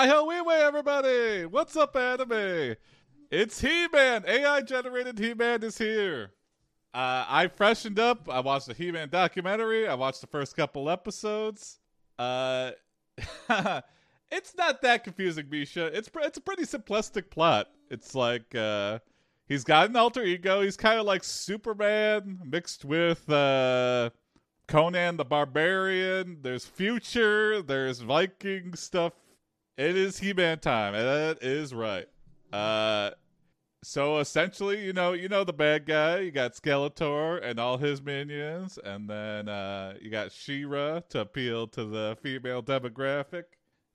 Hi ho everybody! What's up anime? It's He-Man! AI generated He-Man is here. Uh, I freshened up. I watched the He-Man documentary. I watched the first couple episodes. Uh, it's not that confusing, Misha. It's it's a pretty simplistic plot. It's like uh, he's got an alter ego. He's kind of like Superman mixed with uh, Conan the Barbarian. There's future. There's Viking stuff. It is He-Man time. That is right. Uh, so essentially, you know, you know the bad guy. You got Skeletor and all his minions, and then uh, you got She-Ra to appeal to the female demographic.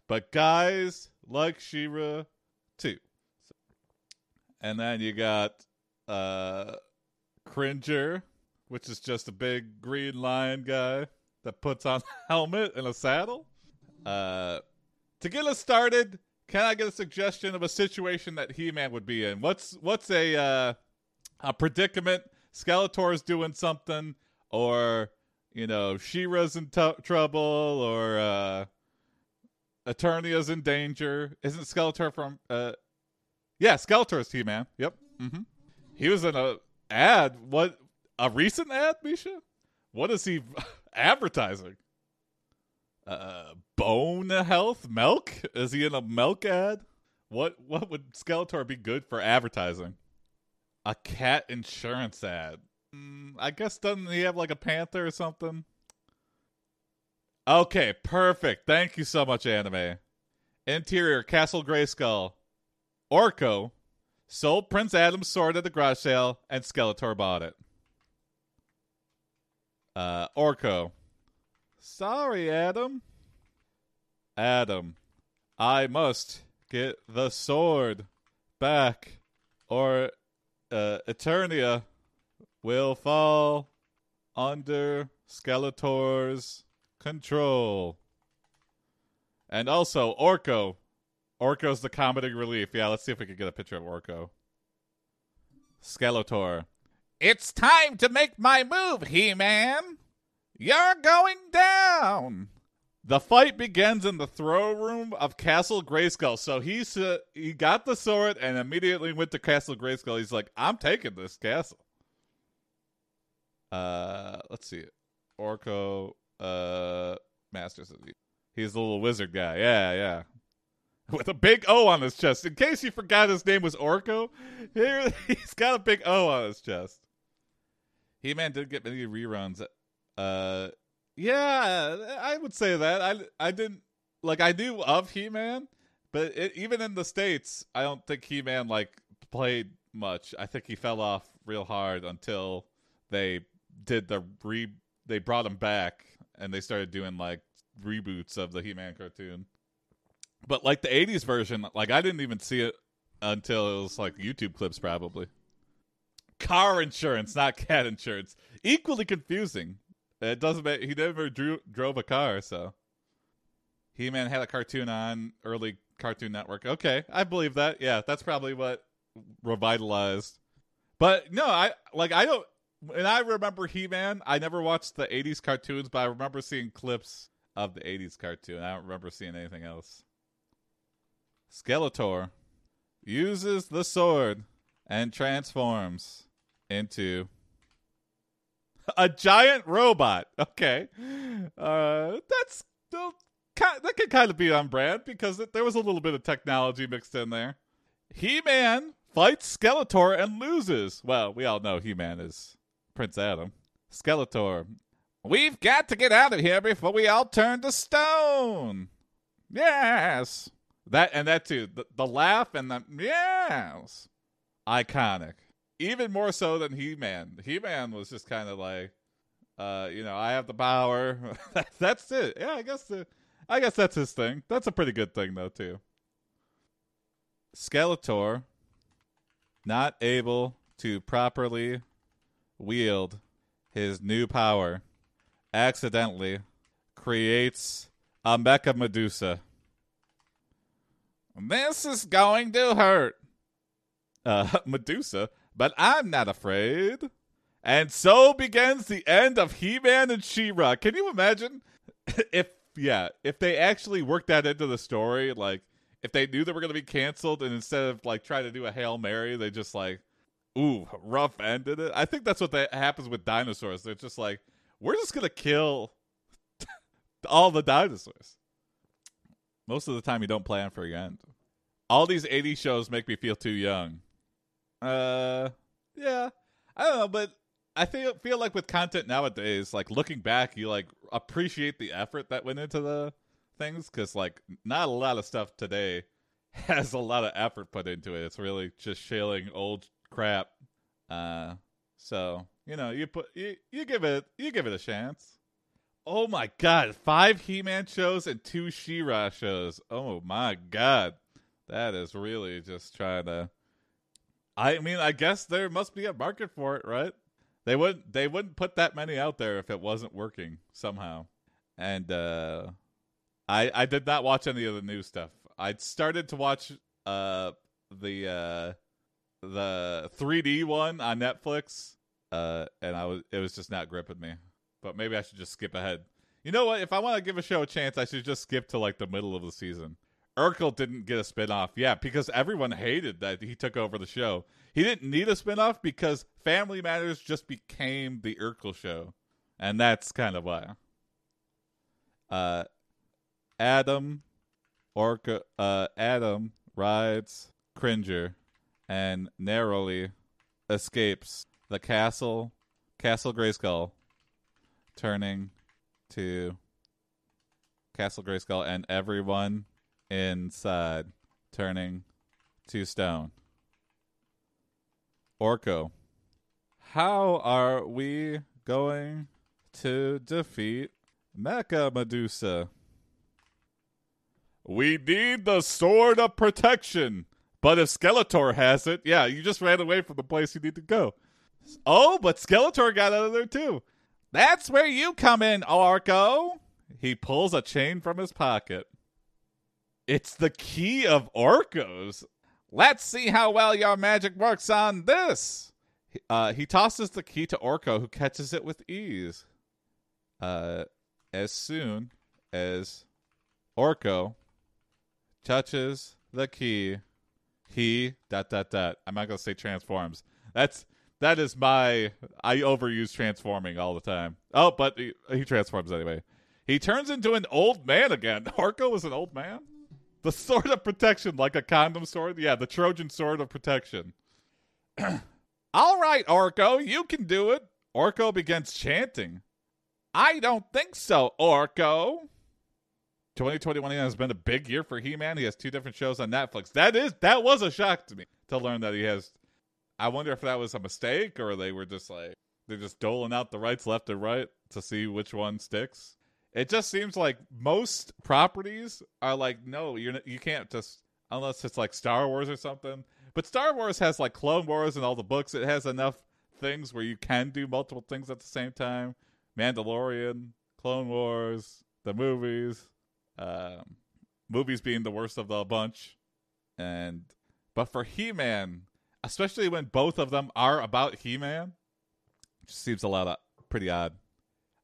But guys like She-Ra too. And then you got uh, Cringer, which is just a big green lion guy that puts on a helmet and a saddle. Uh, to get us started, can I get a suggestion of a situation that He-Man would be in? What's what's a uh, a predicament? Skeletor's doing something, or you know, She-Ra's in t- trouble, or uh, Eternia's in danger. Isn't Skeletor from? Uh, yeah, Skeletor's He-Man. Yep. Mm-hmm. He was in a ad. What a recent ad, Misha. What is he advertising? Uh, bone health? Milk? Is he in a milk ad? What what would skeletor be good for advertising? A cat insurance ad. Mm, i guess doesn't he have like a panther or something? Okay perfect. Thank you so much anime. Interior castle grayskull. Orko. Sold prince adam's sword at the garage sale and skeletor bought it. Uh orko Sorry, Adam. Adam, I must get the sword back, or uh, Eternia will fall under Skeletor's control. And also, Orko. Orko's the comedy relief. Yeah, let's see if we can get a picture of Orko. Skeletor. It's time to make my move, He Man! You're going down. The fight begins in the throne room of Castle Grayskull. So he's uh, he got the sword and immediately went to Castle Grayskull. He's like, I'm taking this castle. Uh, let's see, Orko, uh, Masters. He's the little wizard guy. Yeah, yeah. With a big O on his chest. In case you forgot his name was Orko, here he's got a big O on his chest. He Man did get many reruns uh, yeah, I would say that. I I didn't like I knew of He Man, but it, even in the states, I don't think He Man like played much. I think he fell off real hard until they did the re. They brought him back and they started doing like reboots of the He Man cartoon. But like the '80s version, like I didn't even see it until it was like YouTube clips, probably. Car insurance, not cat insurance. Equally confusing. It doesn't. Make, he never drew, drove a car, so He Man had a cartoon on early Cartoon Network. Okay, I believe that. Yeah, that's probably what revitalized. But no, I like I don't. And I remember He Man. I never watched the '80s cartoons, but I remember seeing clips of the '80s cartoon. I don't remember seeing anything else. Skeletor uses the sword and transforms into a giant robot. Okay, uh, that's that could kind of be on brand because there was a little bit of technology mixed in there. He Man fights Skeletor and loses. Well, we all know He Man is Prince Adam. Skeletor, we've got to get out of here before we all turn to stone. Yes, that and that too. The, the laugh and the yes, iconic even more so than He Man. He Man was just kind of like, uh, you know, I have the power. that's it. Yeah, I guess the, I guess that's his thing. That's a pretty good thing though too. Skeletor, not able to properly wield his new power, accidentally creates a Mecha Medusa. This is going to hurt. Uh, Medusa but I'm not afraid. And so begins the end of He Man and She Ra. Can you imagine if, yeah, if they actually worked that into the story? Like, if they knew they were going to be canceled and instead of like trying to do a hail mary, they just like, ooh, rough ended it. I think that's what that happens with dinosaurs. They're just like, we're just going to kill all the dinosaurs. Most of the time, you don't plan for your end. All these 80 shows make me feel too young. Uh, yeah, I don't know, but I feel feel like with content nowadays, like looking back, you like appreciate the effort that went into the things because like not a lot of stuff today has a lot of effort put into it. It's really just shailing old crap. Uh, so you know, you put you you give it you give it a chance. Oh my god, five He-Man shows and two She-Ra shows. Oh my god, that is really just trying to. I mean, I guess there must be a market for it, right? They wouldn't they wouldn't put that many out there if it wasn't working somehow. And uh I I did not watch any of the new stuff. I started to watch uh the uh the 3D one on Netflix uh and I was it was just not gripping me. But maybe I should just skip ahead. You know what? If I want to give a show a chance, I should just skip to like the middle of the season. Urkel didn't get a spinoff. Yeah, because everyone hated that he took over the show. He didn't need a spinoff because Family Matters just became the Urkel show. And that's kind of why. Uh Adam Orko uh Adam rides Cringer and narrowly escapes the castle Castle Grayskull turning to Castle Grayskull and everyone inside, turning to stone. Orko, how are we going to defeat Mecha Medusa? We need the Sword of Protection. But if Skeletor has it, yeah, you just ran away from the place you need to go. Oh, but Skeletor got out of there too. That's where you come in, Orko. He pulls a chain from his pocket. It's the key of Orko's. Let's see how well your magic works on this. Uh, he tosses the key to Orko, who catches it with ease. Uh, as soon as Orko touches the key, he dot dot dot. I'm not gonna say transforms. That's that is my I overuse transforming all the time. Oh, but he, he transforms anyway. He turns into an old man again. Orko was an old man. The sword of protection, like a condom sword. Yeah, the Trojan sword of protection. All right, Orko, you can do it. Orko begins chanting. I don't think so, Orko. 2021 has been a big year for He-Man. He has two different shows on Netflix. That is that was a shock to me to learn that he has. I wonder if that was a mistake or they were just like they're just doling out the rights left and right to see which one sticks. It just seems like most properties are like, no, you're you can't just unless it's like Star Wars or something. But Star Wars has like Clone Wars and all the books. It has enough things where you can do multiple things at the same time. Mandalorian, Clone Wars, the movies, um, movies being the worst of the bunch, and but for He Man, especially when both of them are about He Man, just seems a lot of pretty odd.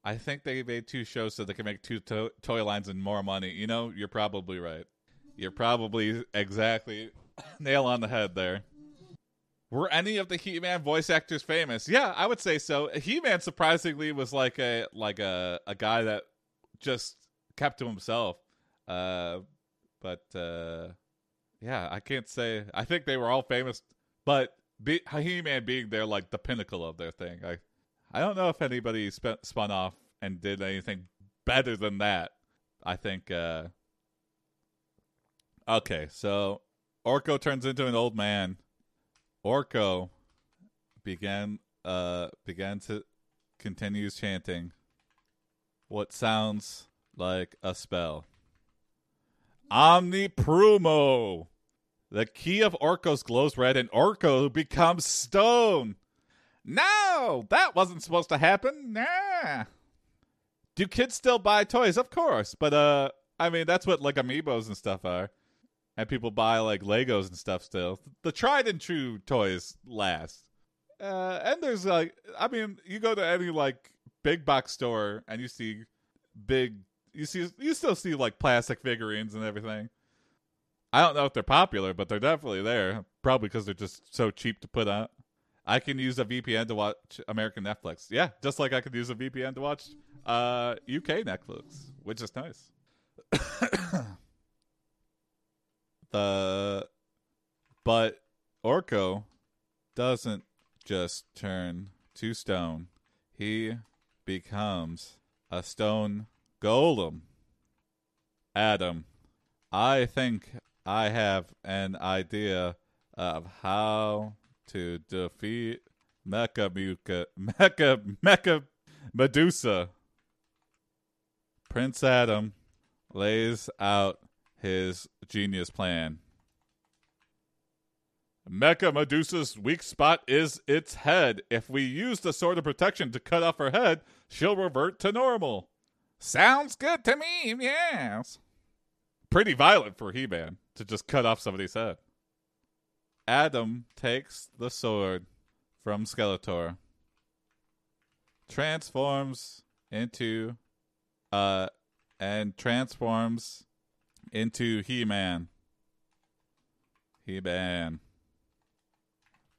I think they made two shows so they can make two to- toy lines and more money. You know, you're probably right. You're probably exactly nail on the head there. Were any of the He-Man voice actors famous? Yeah, I would say so. He-Man surprisingly was like a like a a guy that just kept to himself. Uh, but uh, yeah, I can't say. I think they were all famous, but be, He-Man being there like the pinnacle of their thing. I I don't know if anybody spent, spun off and did anything better than that. I think. Uh, okay, so Orko turns into an old man. Orko began uh began to continues chanting what sounds like a spell. Omni Prumo. The key of Orko's glows red, and Orko becomes stone. No, that wasn't supposed to happen. Nah. Do kids still buy toys? Of course, but uh, I mean that's what like amiibos and stuff are, and people buy like Legos and stuff still. The tried and true toys last. Uh, and there's like, I mean, you go to any like big box store and you see big, you see, you still see like plastic figurines and everything. I don't know if they're popular, but they're definitely there. Probably because they're just so cheap to put out. I can use a VPN to watch American Netflix. Yeah, just like I could use a VPN to watch uh, UK Netflix, which is nice. the but Orko doesn't just turn to stone. He becomes a stone golem. Adam, I think I have an idea of how to defeat Mecha Mecha Mecha Medusa. Prince Adam lays out his genius plan. Mecha Medusa's weak spot is its head. If we use the sword of protection to cut off her head, she'll revert to normal. Sounds good to me, yes. Pretty violent for He Man to just cut off somebody's head. Adam takes the sword from Skeletor, transforms into, uh, and transforms into He Man. He Man.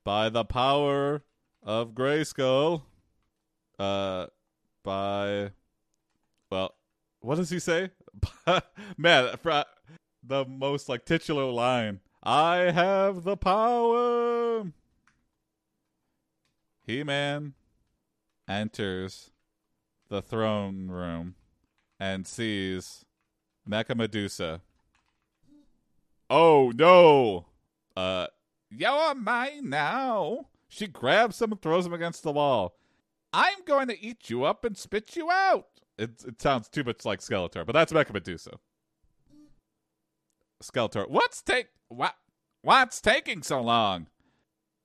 By the power of Grayskull, uh, by, well, what does he say? Man, the most like titular line. I have the power. He Man enters the throne room and sees Mecha Medusa. Oh no! Uh, you're mine now. She grabs him and throws him against the wall. I'm going to eat you up and spit you out. It, it sounds too much like Skeletor, but that's Mecha Medusa. Skeletor, what's take what what's taking so long?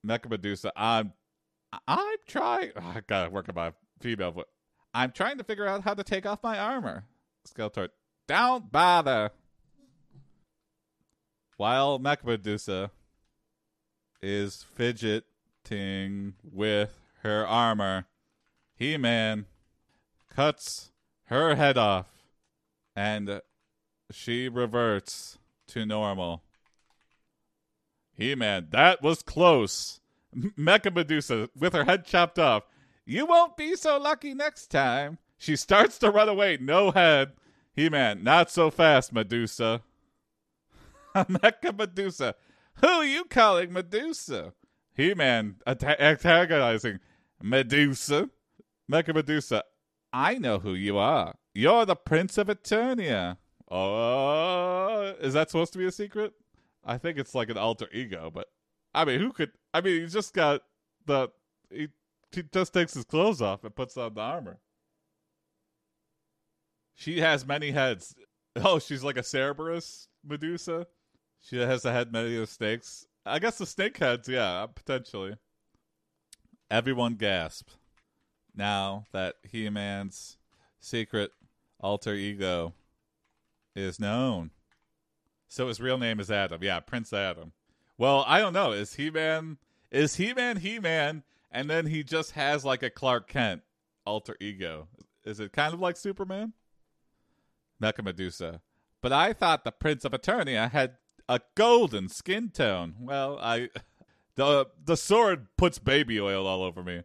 Mecha Medusa, I'm I'm trying. Oh, I gotta work on my female voice. I'm trying to figure out how to take off my armor. Skeletor, don't bother. While Mecha Medusa is fidgeting with her armor, He Man cuts her head off and she reverts to normal. He Man, that was close. Mecha Medusa with her head chopped off. You won't be so lucky next time. She starts to run away, no head. He Man, not so fast, Medusa. Mecha Medusa. Who are you calling Medusa? He Man antagonizing Medusa. Mecha Medusa. I know who you are. You're the Prince of Eternia. Oh, is that supposed to be a secret? I think it's like an alter ego, but I mean, who could? I mean, he's just got the he, he just takes his clothes off and puts on the armor. She has many heads. Oh, she's like a Cerberus Medusa. She has a head many of snakes. I guess the snake heads, yeah, potentially. Everyone gasped. Now that He Man's secret alter ego is known. So his real name is Adam. Yeah, Prince Adam. Well, I don't know. Is He Man is He Man He Man and then he just has like a Clark Kent alter ego? Is it kind of like Superman? Mecha Medusa. But I thought the Prince of Eternia had a golden skin tone. Well, I the the sword puts baby oil all over me.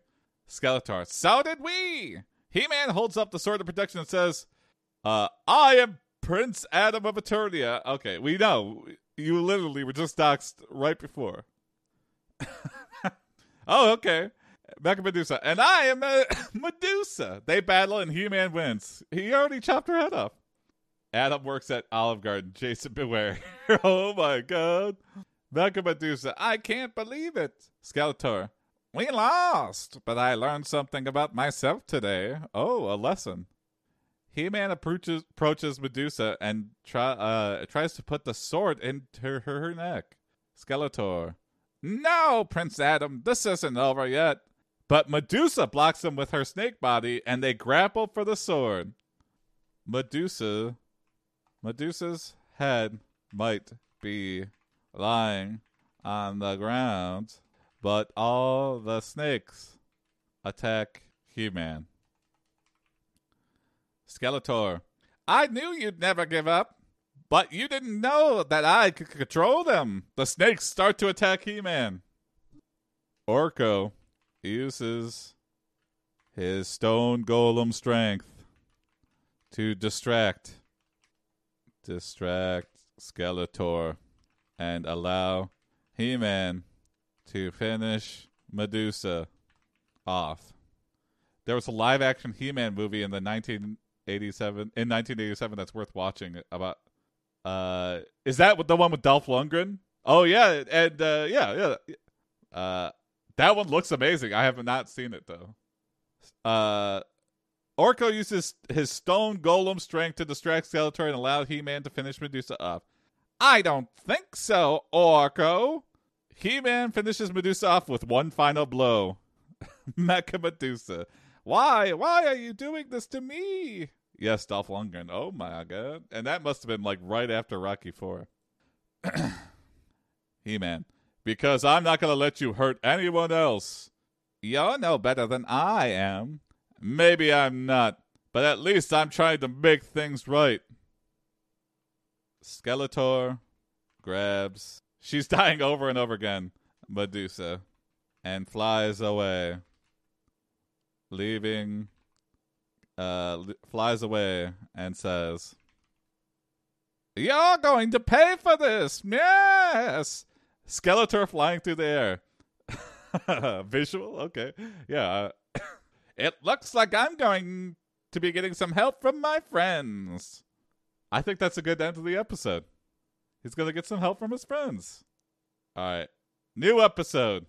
Skeletor. So did we. He Man holds up the sword of protection and says, uh, I am Prince Adam of Eternia. Okay, we know. You literally were just doxxed right before. oh, okay. Mecha Medusa. And I am uh, Medusa. They battle and He Man wins. He already chopped her head off. Adam works at Olive Garden. Jason Beware. oh my god. Mecha Medusa. I can't believe it. Skeletor. We lost, but I learned something about myself today. Oh, a lesson. He-Man approaches, approaches Medusa and try, uh, tries to put the sword into her neck. Skeletor. No, Prince Adam, this isn't over yet. But Medusa blocks him with her snake body, and they grapple for the sword. Medusa, Medusa's head might be lying on the ground, but all the snakes attack He-Man. Skeletor. I knew you'd never give up. But you didn't know that I could control them. The snakes start to attack He Man. Orko uses his stone golem strength to distract distract Skeletor and allow He-Man to finish Medusa off. There was a live action He-Man movie in the 1987 in 1987 that's worth watching about uh is that the one with Dolph Lundgren? Oh yeah, and uh yeah, yeah. Uh that one looks amazing. I have not seen it though. Uh Orko uses his stone golem strength to distract Skeletor and allow He-Man to finish Medusa off. I don't think so, Orko. He-Man finishes Medusa off with one final blow. Mecha Medusa. Why? Why are you doing this to me? Yes, Dolph Lundgren. Oh my god. And that must have been like right after Rocky 4. He-Man. Because I'm not going to let you hurt anyone else. You're no better than I am. Maybe I'm not, but at least I'm trying to make things right. Skeletor grabs. She's dying over and over again. Medusa. And flies away. Leaving. Uh, li- flies away and says, You're going to pay for this! Yes! Skeletor flying through the air. Visual? Okay. Yeah. uh, it looks like I'm going to be getting some help from my friends. I think that's a good end to the episode. He's going to get some help from his friends. All right. New episode.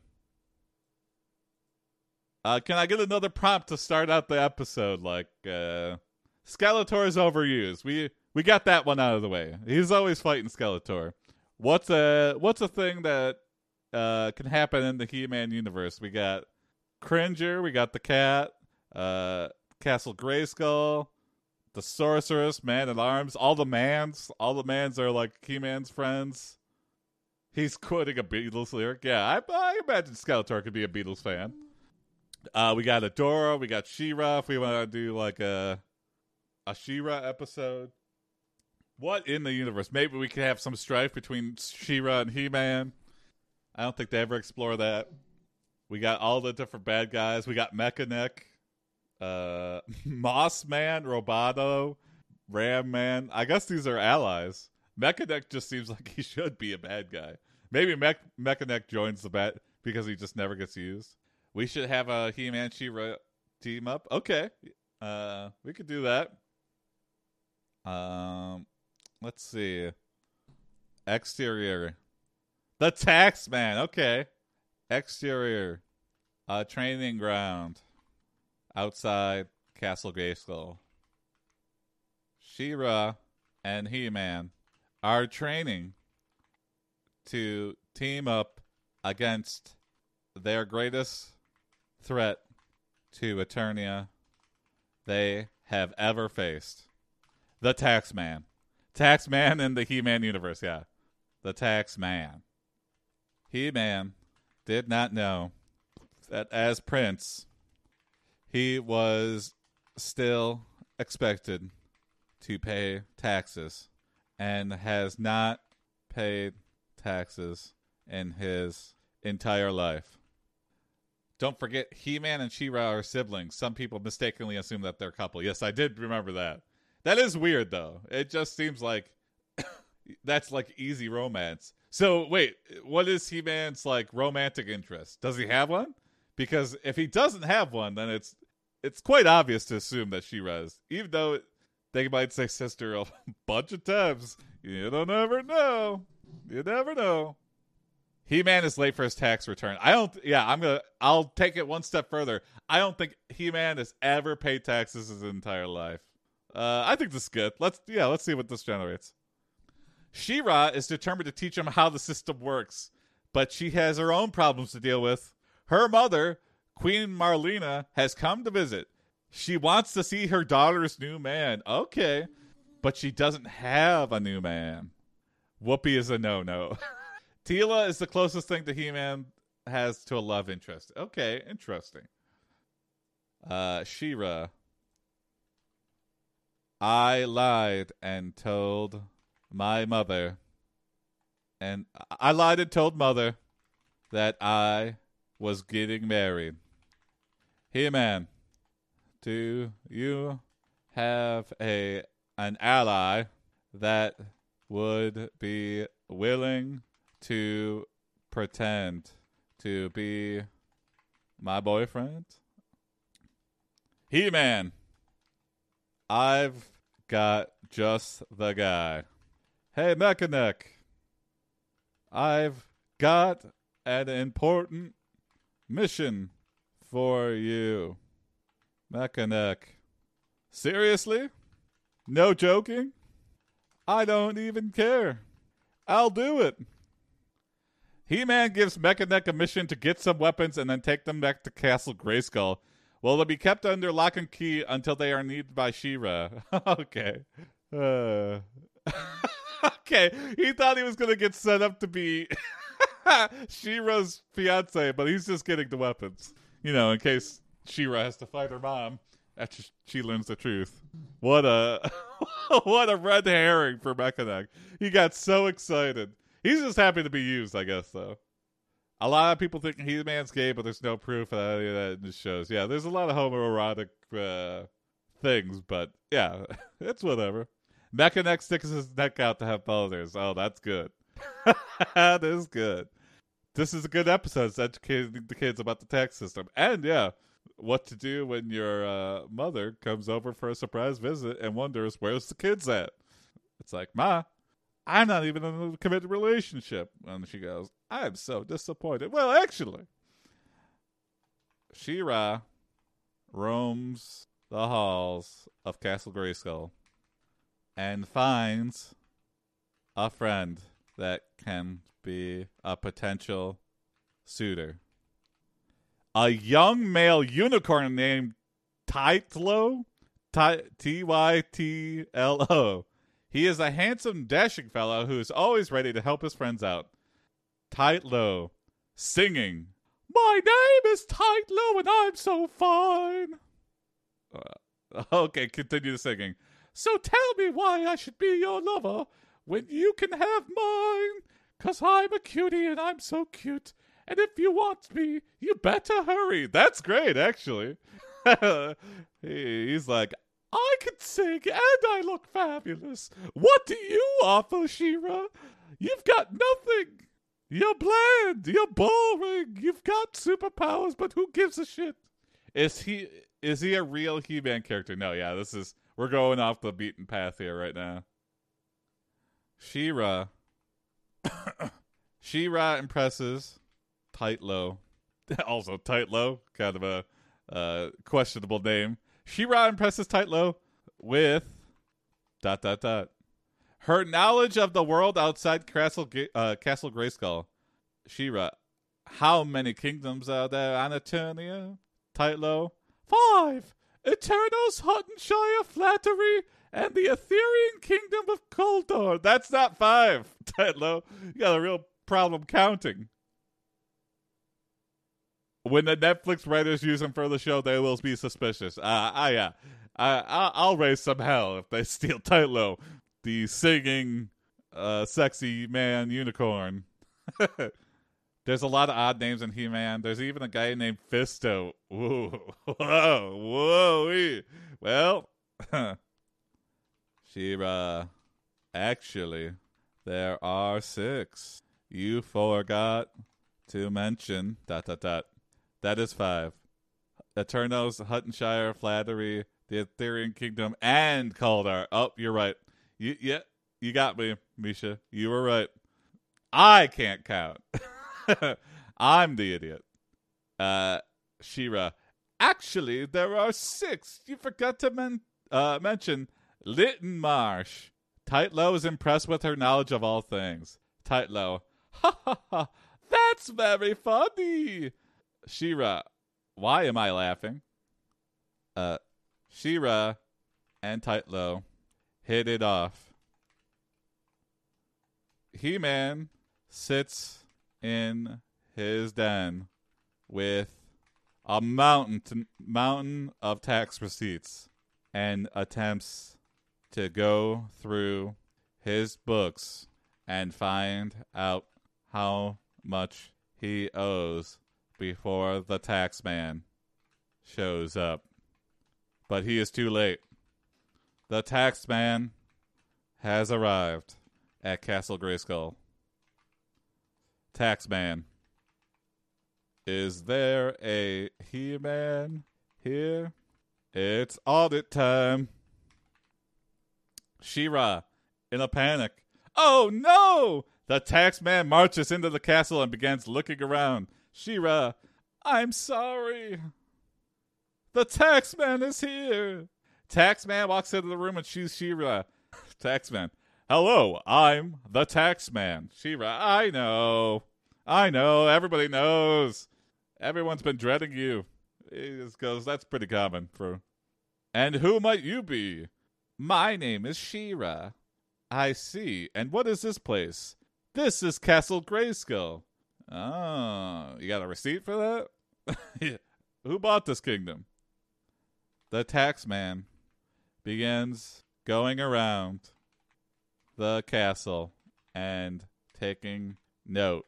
Uh, can I get another prompt to start out the episode? Like, uh, Skeletor is overused. We we got that one out of the way. He's always fighting Skeletor. What's a what's a thing that uh, can happen in the He-Man universe? We got Cringer, we got the cat, uh, Castle Grayskull, the sorceress, Man at Arms, all the mans, all the mans are like He-Man's friends. He's quoting a Beatles lyric. Yeah, I, I imagine Skeletor could be a Beatles fan. Uh, we got Adora, we got She-Ra. If we want to do like a a She-Ra episode, what in the universe? Maybe we could have some strife between She-Ra and He-Man. I don't think they ever explore that. We got all the different bad guys. We got Mekaneck, uh, Moss Man, Roboto, Ram Man. I guess these are allies. Mekaneck just seems like he should be a bad guy. Maybe Mech- Mekaneck joins the bat because he just never gets used. We should have a He-Man She-Ra team up. Okay, uh, we could do that. Um, let's see. Exterior. The tax man. Okay. Exterior. A training ground. Outside Castle Grayskull. She-Ra and He-Man are training to team up against their greatest threat to Eternia they have ever faced. The Tax Man. Tax Man in the He Man universe, yeah. The Tax Man. He Man did not know that as Prince, he was still expected to pay taxes and has not paid taxes in his entire life. Don't forget, He Man and She Ra are siblings. Some people mistakenly assume that they're a couple. Yes, I did remember that. That is weird, though. It just seems like that's like easy romance. So, wait, what is He Man's like romantic interest? Does he have one? Because if he doesn't have one, then it's it's quite obvious to assume that She is, even though they might say sister a bunch of times. You don't ever know. You never know. He Man is late for his tax return. I don't. Yeah, I'm gonna. I'll take it one step further. I don't think He Man has ever paid taxes his entire life. Uh, I think this is good. Let's yeah. Let's see what this generates. She-Ra is determined to teach him how the system works, but she has her own problems to deal with. Her mother, Queen Marlena, has come to visit. She wants to see her daughter's new man. Okay, but she doesn't have a new man. Whoopi is a no-no. Teela is the closest thing to He-Man has to a love interest. Okay, interesting. Uh, She-Ra. I lied and told my mother. And I lied and told mother that I was getting married. He-Man, do you have a an ally that would be willing to pretend to be my boyfriend? He Man, I've got just the guy. Hey, Mekaneck, I've got an important mission for you. Mekaneck. Seriously? No joking? I don't even care. I'll do it. He Man gives Mekaneck a mission to get some weapons and then take them back to Castle Grayskull. Well, they'll be kept under lock and key until they are needed by She-Ra. okay. Uh. okay. He thought he was going to get set up to be She-Ra's fiance, but he's just getting the weapons. You know, in case She-Ra has to fight her mom after she learns the truth. What a what a red herring for Mekaneck. He got so excited. He's just happy to be used, I guess, though. A lot of people think He Man's gay, but there's no proof of any of that in the shows. Yeah, there's a lot of homoerotic uh, things, but yeah, it's whatever. Mekaneck sticks his neck out to have boners. Oh, that's good. that is good. This is a good episode. It's educating the kids about the tax system. And yeah, what to do when your uh, mother comes over for a surprise visit and wonders where's the kids at. It's like, Ma, I'm not even in a committed relationship. And she goes, I'm so disappointed. Well, actually, She-Ra roams the halls of Castle Grayskull and finds a friend that can be a potential suitor a young male unicorn named Tytlo, T Y T L O. He is a handsome, dashing fellow who is always ready to help his friends out. Tytlo, singing, My name is Tytlo and I'm so fine. Uh, okay, continue singing. So tell me why I should be your lover when you can have mine. Cause I'm a cutie and I'm so cute and if you want me, you better hurry. That's great, actually. He's like, can sing and I look fabulous. What do you offer, She-Ra? You've got nothing. You're bland. You're boring. You've got superpowers, but who gives a shit? Is he is he a real He-Man character? No, yeah, this is we're going off the beaten path here right now. She-Ra. She-Ra impresses Tight Low. also Tytlo, kind of a uh, questionable name. She-Ra impresses Tytlo with dot dot dot. Her knowledge of the world outside Castle uh, Castle Grayskull. She-Ra, how many kingdoms are there on Eternia? Tytlo. Five. Eternos, Huttonshire, Flattery, and the Etherean Kingdom of Kaldor. That's not five, Tytlo. You got a real problem counting when the Netflix writers use him for the show, they will be suspicious. Uh, I, yeah, I, I'll raise some hell if they steal Tylo, the singing, uh, sexy man unicorn. There's a lot of odd names in He Man. There's even a guy named Fisto. Whoa, whoa, whoa. Well, She-Ra, actually, there are six. You forgot to mention dot dot dot that is five. Eternos, Huttonshire, Flattery, the Etherean Kingdom, and Kaldar. Oh, you're right. You, yeah, you got me, Misha. You were right. I can't count. I'm the idiot. Uh, She-Ra. Actually, there are six. You forgot to men- uh, mention Litten Marsh. Tytlo is impressed with her knowledge of all things. Tytlo. Ha ha ha. That's very funny. She-Ra. Why am I laughing? Uh, She-Ra and Tytlo hit it off. He Man sits in his den with a mountain mountain of tax receipts and attempts to go through his books and find out how much he owes before the tax man shows up. But he is too late. The tax man has arrived at Castle Grayskull. Taxman. Is there a He Man here? It's audit time. She-Ra, in a panic. Oh no! The taxman marches into the castle and begins looking around. She-Ra, I'm sorry. The taxman is here. Taxman walks into the room and she's She-Ra. Taxman, hello, I'm the taxman. She-Ra, I know. I know. Everybody knows. Everyone's been dreading you. Goes, that's pretty common for. And who might you be? My name is She-Ra. I see. And what is this place? This is Castle Grayskull. Oh, you got a receipt for that? Who bought this kingdom? The taxman begins going around the castle and taking note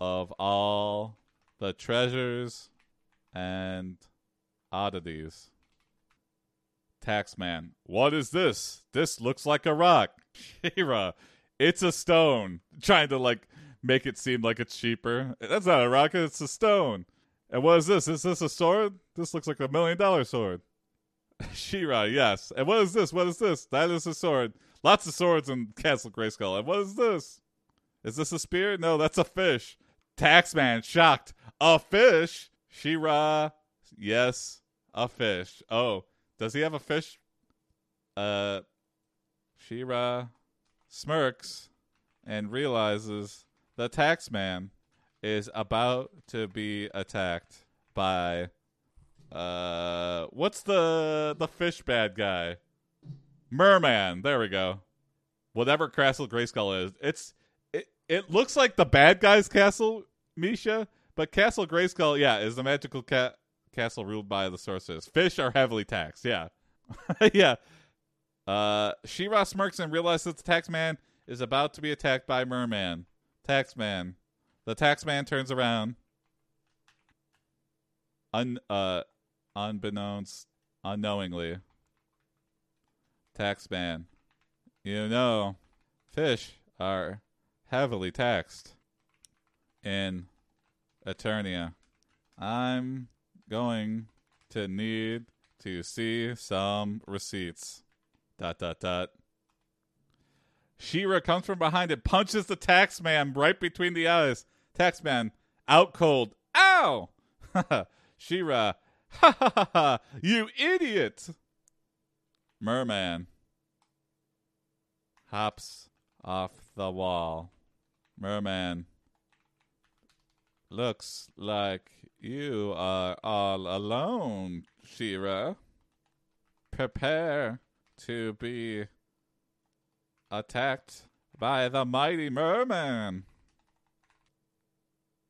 of all the treasures and oddities. Taxman, what is this? This looks like a rock. She-Ra, it's a stone. Trying to like make it seem like it's cheaper. That's not a rock, it's a stone. And what is this? Is this a sword? This looks like a million dollar sword. She-Ra, yes. And what is this? What is this? That is a sword. Lots of swords in Castle Grayskull. And what is this? Is this a spear? No, that's a fish. Taxman, shocked. A fish? She-Ra, yes, a fish. Oh, does he have a fish? Uh, She-Ra smirks and realizes the taxman is about to be attacked by uh what's the the fish bad guy? Merman. There we go. Whatever Castle Grayskull is. It's it it looks like the bad guy's castle, Misha, but Castle Grayskull, yeah, is the magical cat castle ruled by the sorceress. Fish are heavily taxed. Yeah, yeah. Uh, She-Ra smirks and realizes that the taxman is about to be attacked by Merman. Taxman. The taxman turns around. Un uh, unbeknownst, unknowingly. Tax Taxman. You know, fish are heavily taxed in Eternia. I'm going to need to see some receipts. Dot dot dot. She-Ra comes from behind and punches the taxman right between the eyes. Taxman out cold. Ow! She-Ra, ha ha ha! You idiot! Merman hops off the wall. Merman looks like you are all alone, She-Ra. Prepare to be attacked by the mighty merman.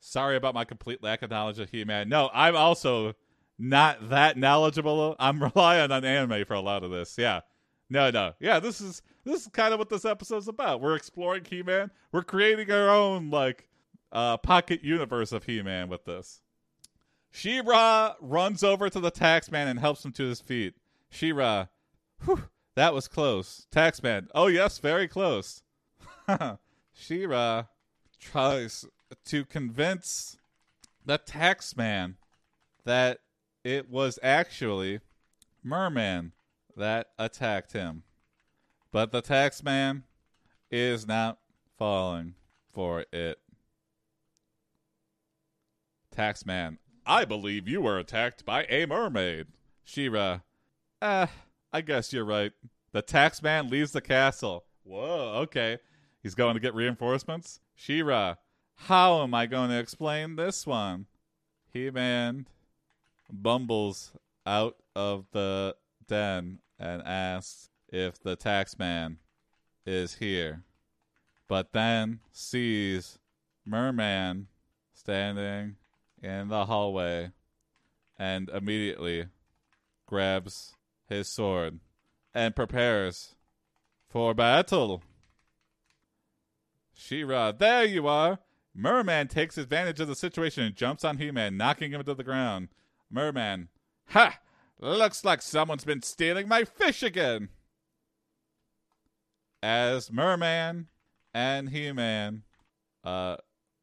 Sorry about my complete lack of knowledge of He-Man. No, I'm also not that knowledgeable. I'm relying on anime for a lot of this. Yeah. No, no. Yeah, this is this is kind of what this episode's about. We're exploring He-Man. We're creating our own like uh pocket universe of He-Man with this. She-Ra runs over to the taxman and helps him to his feet. She-Ra, whew, that was close. Taxman, oh yes, very close. She-Ra tries to convince the taxman that it was actually Merman that attacked him. But the taxman is not falling for it. Taxman, I believe you were attacked by a mermaid. She-Ra, ah, I guess you're right. The taxman leaves the castle. Whoa, okay. He's going to get reinforcements? She-Ra, how am I going to explain this one? He-Man bumbles out of the den and asks if the taxman is here, but then sees Merman standing in the hallway and immediately grabs his sword and prepares for battle. She-Ra, there you are. Merman takes advantage of the situation and jumps on He-Man, knocking him to the ground. Merman, ha! Looks like someone's been stealing my fish again. As Merman and He-Man uh,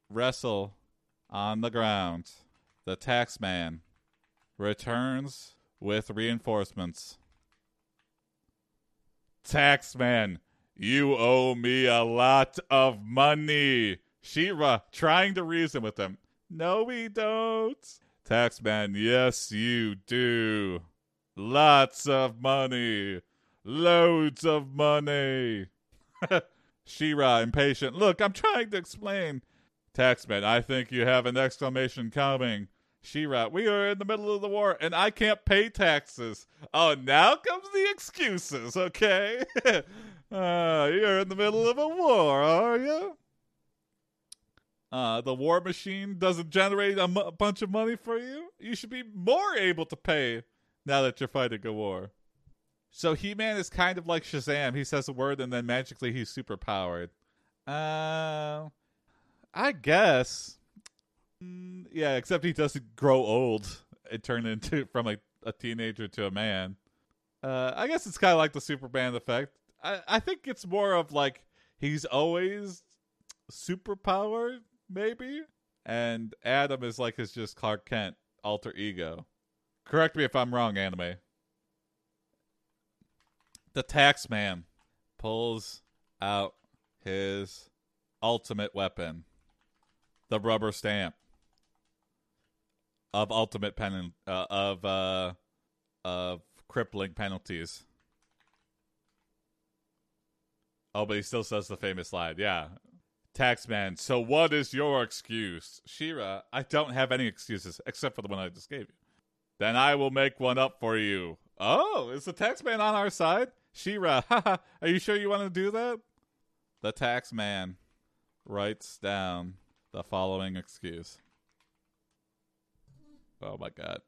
wrestle on the ground, the Taxman returns with reinforcements. Taxman, you owe me a lot of money. She-Ra trying to reason with him. No, we don't. Taxman, yes, you do. Lots of money. Loads of money. She-Ra, impatient. Look, I'm trying to explain. Taxman, I think you have an exclamation coming. She-Ra, we are in the middle of the war and I can't pay taxes. Oh, now comes the excuses, okay? uh, you're in the middle of a war, are you? Uh, the war machine doesn't generate a, bunch of money for you. You should be more able to pay now that you're fighting a war. So He Man is kind of like Shazam. He says a word and then magically he's super powered. Uh, I guess. Mm, yeah, except he doesn't grow old and turn into from a, a teenager to a man. Uh, I guess it's kind of like the Superman effect. I, I think it's more of like he's always super powered, maybe. And Adam is like his just Clark Kent alter ego. Correct me if I'm wrong, anime. The tax man pulls out his ultimate weapon, the rubber stamp of ultimate pen uh, of uh, of crippling penalties. Oh, but he still says the famous line. Yeah. Taxman, so what is your excuse? She-Ra, I don't have any excuses except for the one I just gave you. Then I will make one up for you. Oh, is the taxman on our side? She-Ra, haha, are you sure you want to do that? The taxman writes down the following excuse. Oh my god.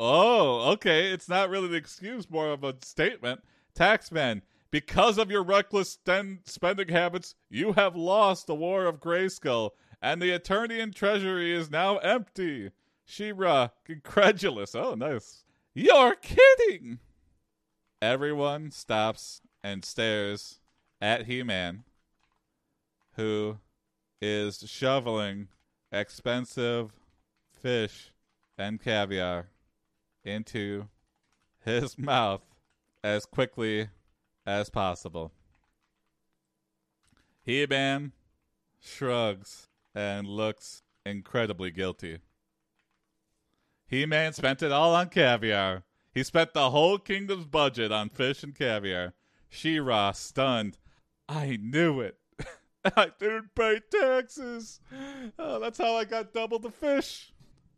Oh, okay. It's not really an excuse, more of a statement. Taxman, because of your reckless spending habits, you have lost the War of Grayskull, and the Eternian treasury is now empty. She-Ra, incredulous. Oh, nice. You're kidding! Everyone stops and stares at He Man, who is shoveling expensive fish and caviar into his mouth as quickly as possible. He Man shrugs and looks incredibly guilty. He Man spent it all on caviar. He spent the whole kingdom's budget on fish and caviar. She-Ra, stunned. I knew it. I didn't pay taxes. Oh, that's how I got double the fish.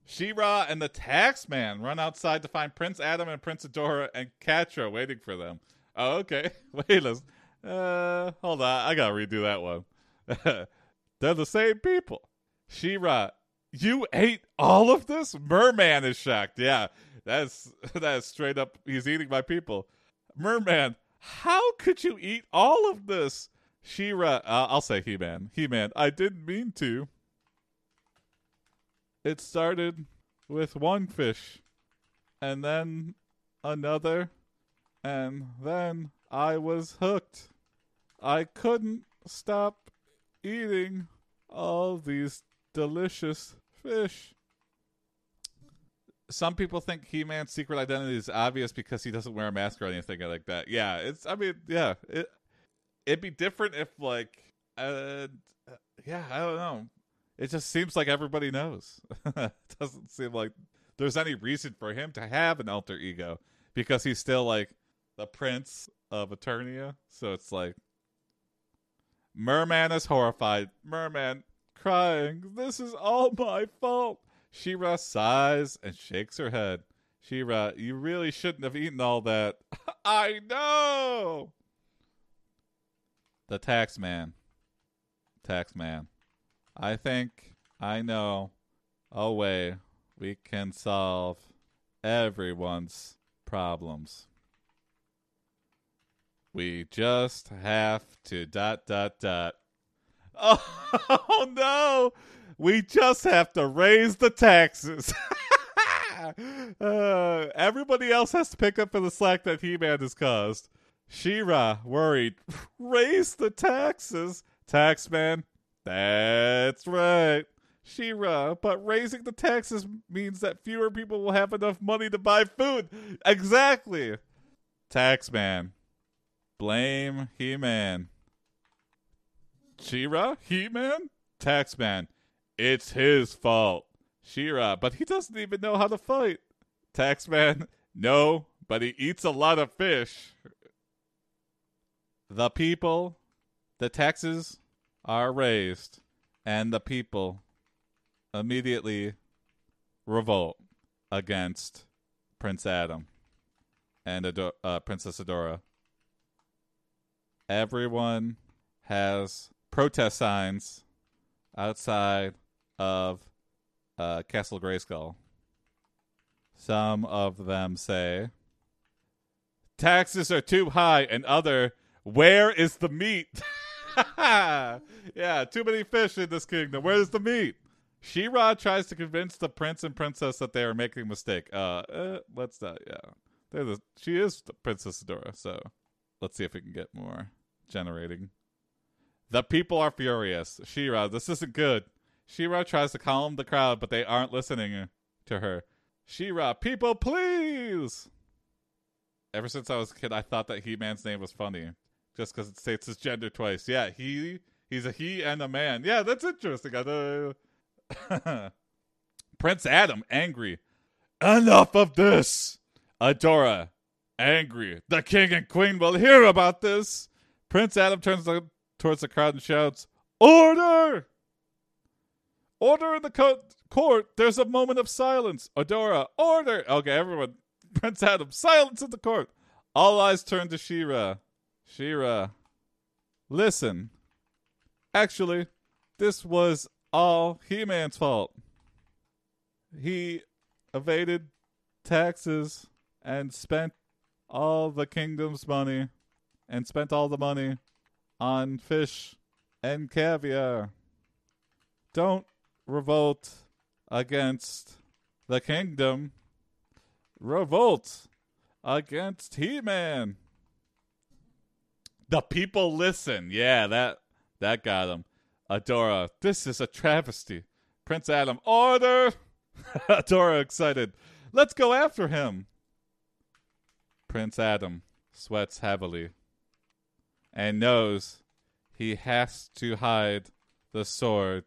She-Ra and the taxman run outside to find Prince Adam and Prince Adora and Catra waiting for them. Oh, okay. Wait, let's. Uh, hold on. I gotta redo that one. They're the same people. She-Ra, you ate all of this? Merman is shocked. Yeah, that's that's straight up. He's eating my people. Merman, how could you eat all of this? She-Ra, uh, I'll say He-Man. He-Man, I didn't mean to. It started with one fish, and then another, and then I was hooked. I couldn't stop eating all these delicious fish. Some people think He-Man's secret identity is obvious because he doesn't wear a mask or anything like that. Yeah, it's. I mean, yeah, it. It'd be different if, like, uh, yeah, I don't know. It just seems like everybody knows. it doesn't seem like there's any reason for him to have an alter ego because he's still like the prince of Eternia. So it's like Merman is horrified. Merman crying. This is all my fault. She-Ra sighs and shakes her head. She-Ra, you really shouldn't have eaten all that. I know. The tax man. Tax man. I think I know a way we can solve everyone's problems. We just have to dot dot dot. Oh no! We just have to raise the taxes. uh, everybody else has to pick up for the slack that He-Man has caused. She-Ra, worried, raise the taxes. Taxman, that's right. She-Ra, but raising the taxes means that fewer people will have enough money to buy food. Exactly. Taxman, blame He-Man. She-Ra, He-Man, Taxman, it's his fault. She-Ra, but he doesn't even know how to fight. Taxman, no, but he eats a lot of fish. The people, the taxes are raised, and the people immediately revolt against Prince Adam and Ador- uh, Princess Adora. Everyone has protest signs outside of uh, Castle Grayskull. Some of them say, taxes are too high, and other, where is the meat? yeah, too many fish in this kingdom. Where's the meat? She-Ra tries to convince the prince and princess that they are making a mistake. Uh, uh let's not. Yeah, they're the, she is the Princess Adora. So let's see if we can get more generating. The people are furious. She-Ra, this isn't good. She-Ra tries to calm the crowd, but they aren't listening to her. She-Ra, people, please! Ever since I was a kid, I thought that He-Man's name was funny, just because it states his gender twice. Yeah, he he's a he and a man. Yeah, that's interesting. Prince Adam, angry. Enough of this! Adora, angry. The king and queen will hear about this. Prince Adam turns towards the crowd and shouts, Order! Order in the co- court. There's a moment of silence. Adora, order. Okay, everyone. Prince Adam, silence in the court. All eyes turn to She-Ra. She-Ra, listen. Actually, this was all He Man's fault. He evaded taxes and spent all the kingdom's money and spent all the money on fish and caviar. Don't revolt against the kingdom. Revolt against He Man. The people listen. Yeah, that that got him. Adora, this is a travesty. Prince Adam, order! Adora excited. Let's go after him. Prince Adam sweats heavily and knows he has to hide the sword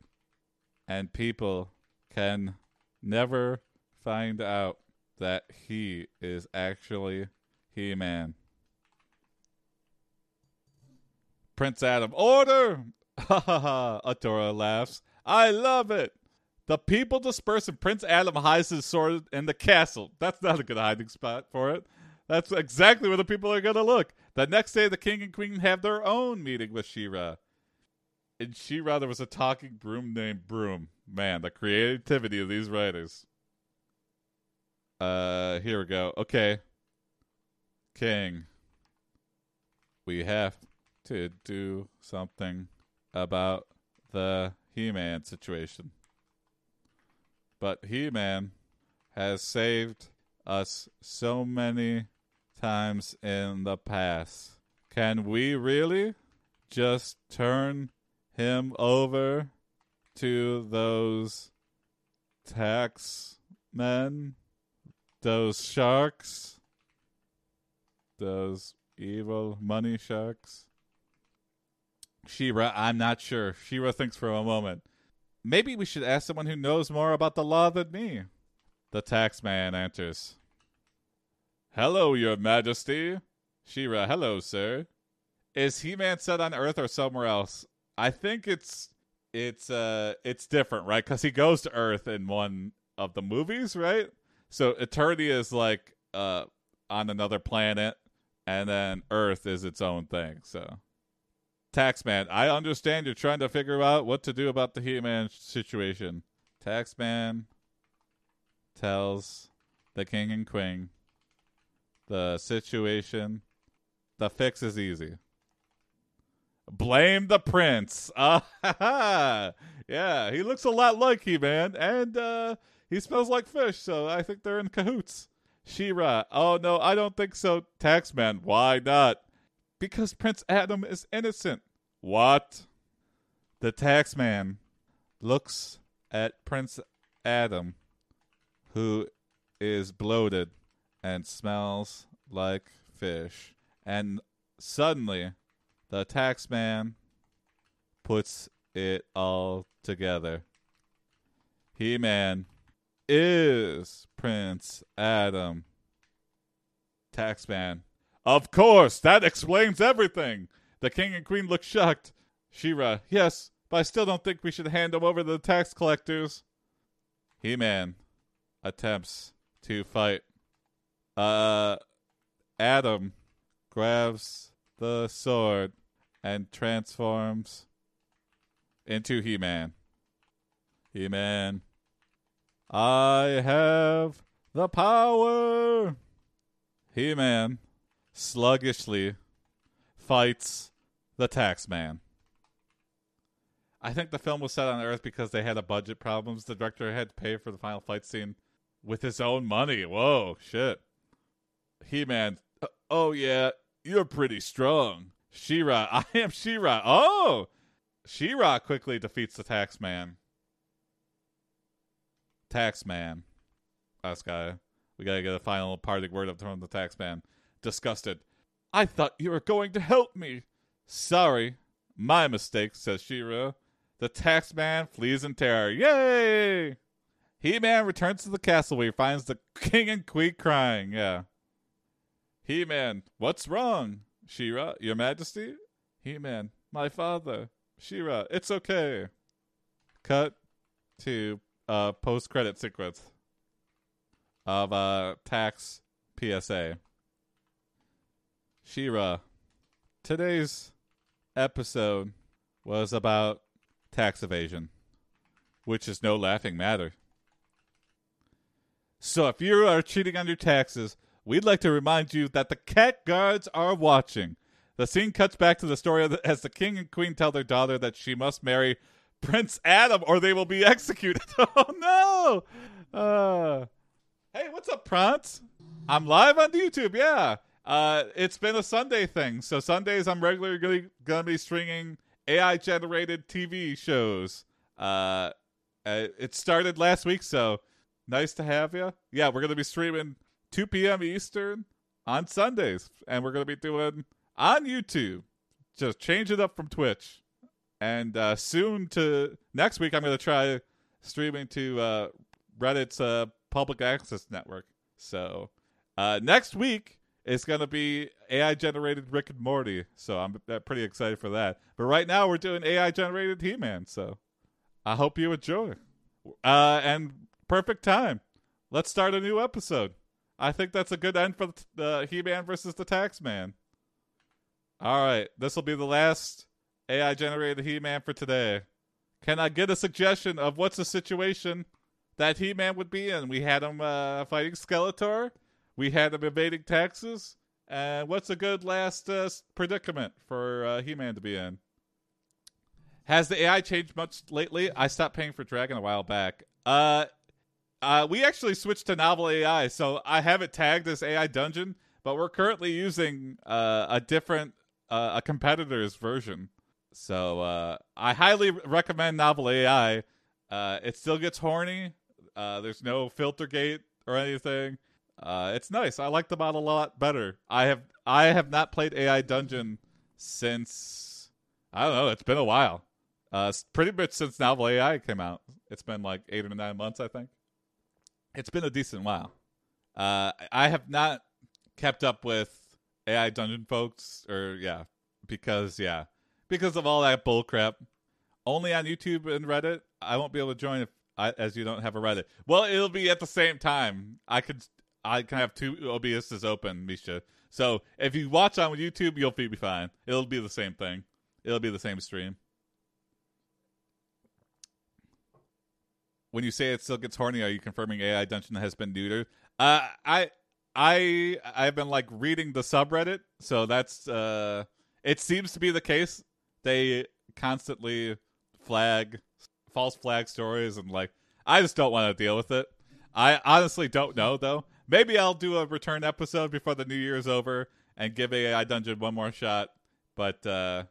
and people can never find out that he is actually He Man. Prince Adam, order! Ha ha ha, Adora laughs. I love it! The people disperse and Prince Adam hides his sword in the castle. That's not a good hiding spot for it. That's exactly where the people are going to look. The next day, the king and queen have their own meeting with She-Ra in She-Ra there was a talking broom named Broom. Man, the creativity of these writers. Uh, here we go. Okay, King, we have to do something about the He-Man situation. But He-Man has saved us so many times in the past. Can we really just turn him over to those tax men, those sharks, those evil money sharks. She-Ra, I'm not sure. She-Ra thinks for a moment. Maybe we should ask someone who knows more about the law than me. The tax man enters. Hello, your majesty. She-Ra, hello, sir. Is He-Man set on Earth or somewhere else? I think it's it's uh it's different, right? Because he goes to Earth in one of the movies, right? So Eternia is like uh on another planet, and then Earth is its own thing. So, Taxman, I understand you're trying to figure out what to do about the He-Man situation. Taxman tells the King and Queen the situation. The fix is easy blame the prince. Uh, yeah, he looks a lot like He Man, and uh, he smells like fish, so I think they're in cahoots. She-Ra, oh no, I don't think so. Taxman, why not? Because Prince Adam is innocent. What? The taxman looks at Prince Adam, who is bloated and smells like fish. And suddenly, the taxman puts it all together. He Man is Prince Adam. Taxman. Of course, that explains everything. The king and queen look shocked. She-Ra, yes, but I still don't think we should hand him over to the tax collectors. He Man attempts to fight. Uh, Adam grabs the sword and transforms into He Man. He Man, I have the power. He Man sluggishly fights the tax man. I think the film was set on Earth because they had a budget problems. The director had to pay for the final fight scene with his own money. Whoa, shit. He Man, uh, oh yeah, you're pretty strong. She-Ra, I am She-Ra. Oh, She-Ra quickly defeats the tax man. Tax man. Us guy. We gotta get a final parting word up from the tax man. Disgusted. I thought you were going to help me. Sorry. My mistake, says She-Ra. The tax man flees in terror. Yay! He Man returns to the castle where he finds the king and queen crying. Yeah. He Man, what's wrong? She-Ra, your majesty? He Man, my father. She-Ra, it's okay. Cut to uh post credit sequence of uh tax PSA. She-Ra, today's episode was about tax evasion, which is no laughing matter. So if you are cheating on your taxes, we'd like to remind you that the cat guards are watching. The scene cuts back to the story the, as the king and queen tell their daughter that she must marry Prince Adam or they will be executed. oh no! Uh, hey, what's up, Prance? I'm live on YouTube. Yeah, uh, it's been a Sunday thing. So Sundays, I'm regularly gonna be streaming AI generated TV shows. Uh, uh, it started last week, so nice to have you. Yeah, we're gonna be streaming 2 p.m. Eastern on Sundays, and we're gonna be doing on YouTube. Just change it up from Twitch, and uh, soon to next week, I'm gonna try streaming to uh, Reddit's uh, public access network. So uh, next week it's gonna be AI generated Rick and Morty, so I'm uh, pretty excited for that. But right now we're doing AI generated He Man, so I hope you enjoy. Uh, and perfect time. Let's start a new episode. I think that's a good end for the uh, He Man versus the Tax Man. All right, this will be the last AI generated He Man for today. Can I get a suggestion of what's the situation that He Man would be in? We had him uh, fighting Skeletor. We had him evading taxes. And what's a good last uh, predicament for uh, He Man to be in? Has the AI changed much lately? I stopped paying for Dragon a while back. Uh, uh, we actually switched to novel AI, so I have it tagged as AI Dungeon, but we're currently using uh, a different, uh, a competitor's version. So uh, I highly recommend novel AI. Uh, it still gets horny. Uh, there's no filter gate or anything. It's nice. I like the model a lot better. I have I have not played AI Dungeon since I don't know. It's been a while. Pretty much since Novel AI came out. It's been like eight or nine months, I think. It's been a decent while. Uh, I have not kept up with AI Dungeon folks, or yeah, because yeah, because of all that bullcrap. Only on YouTube and Reddit. I won't be able to join if I, as you don't have a Reddit. Well, it'll be at the same time. I could I can have two OBSs open, Misha. So if you watch on YouTube, you'll be fine. It'll be the same thing. It'll be the same stream. When you say it still gets horny, are you confirming AI Dungeon has been neutered? Uh, I, I, I've been like reading the subreddit, so that's uh, it seems to be the case they constantly flag false flag stories and like I just don't want to deal with it. I honestly don't know though. Maybe I'll do a return episode before the new year is over and give AI Dungeon one more shot. But uh,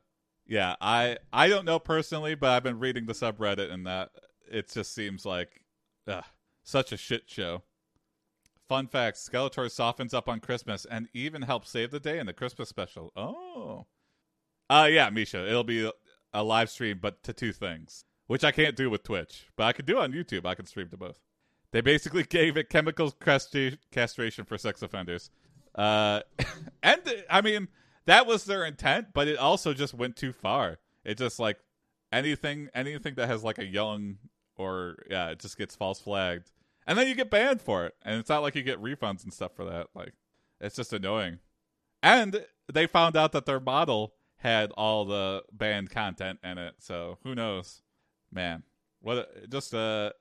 yeah, I I don't know personally, but I've been reading the subreddit and that it just seems like ugh, such a shit show. Fun fact: Skeletor softens up on Christmas and even helps save the day in the Christmas special. Oh, uh yeah, Misha, it'll be a, live stream, but to two things, which I can't do with Twitch, but I can do on YouTube. I can stream to both. They basically gave it chemical castration for sex offenders. Uh, and I mean, that was their intent, but it also just went too far. It just like anything, anything that has like a young or yeah, it just gets false flagged, and then you get banned for it. And it's not like you get refunds and stuff for that. Like, it's just annoying. And they found out that their model had all the banned content in it, so who knows, man. What just uh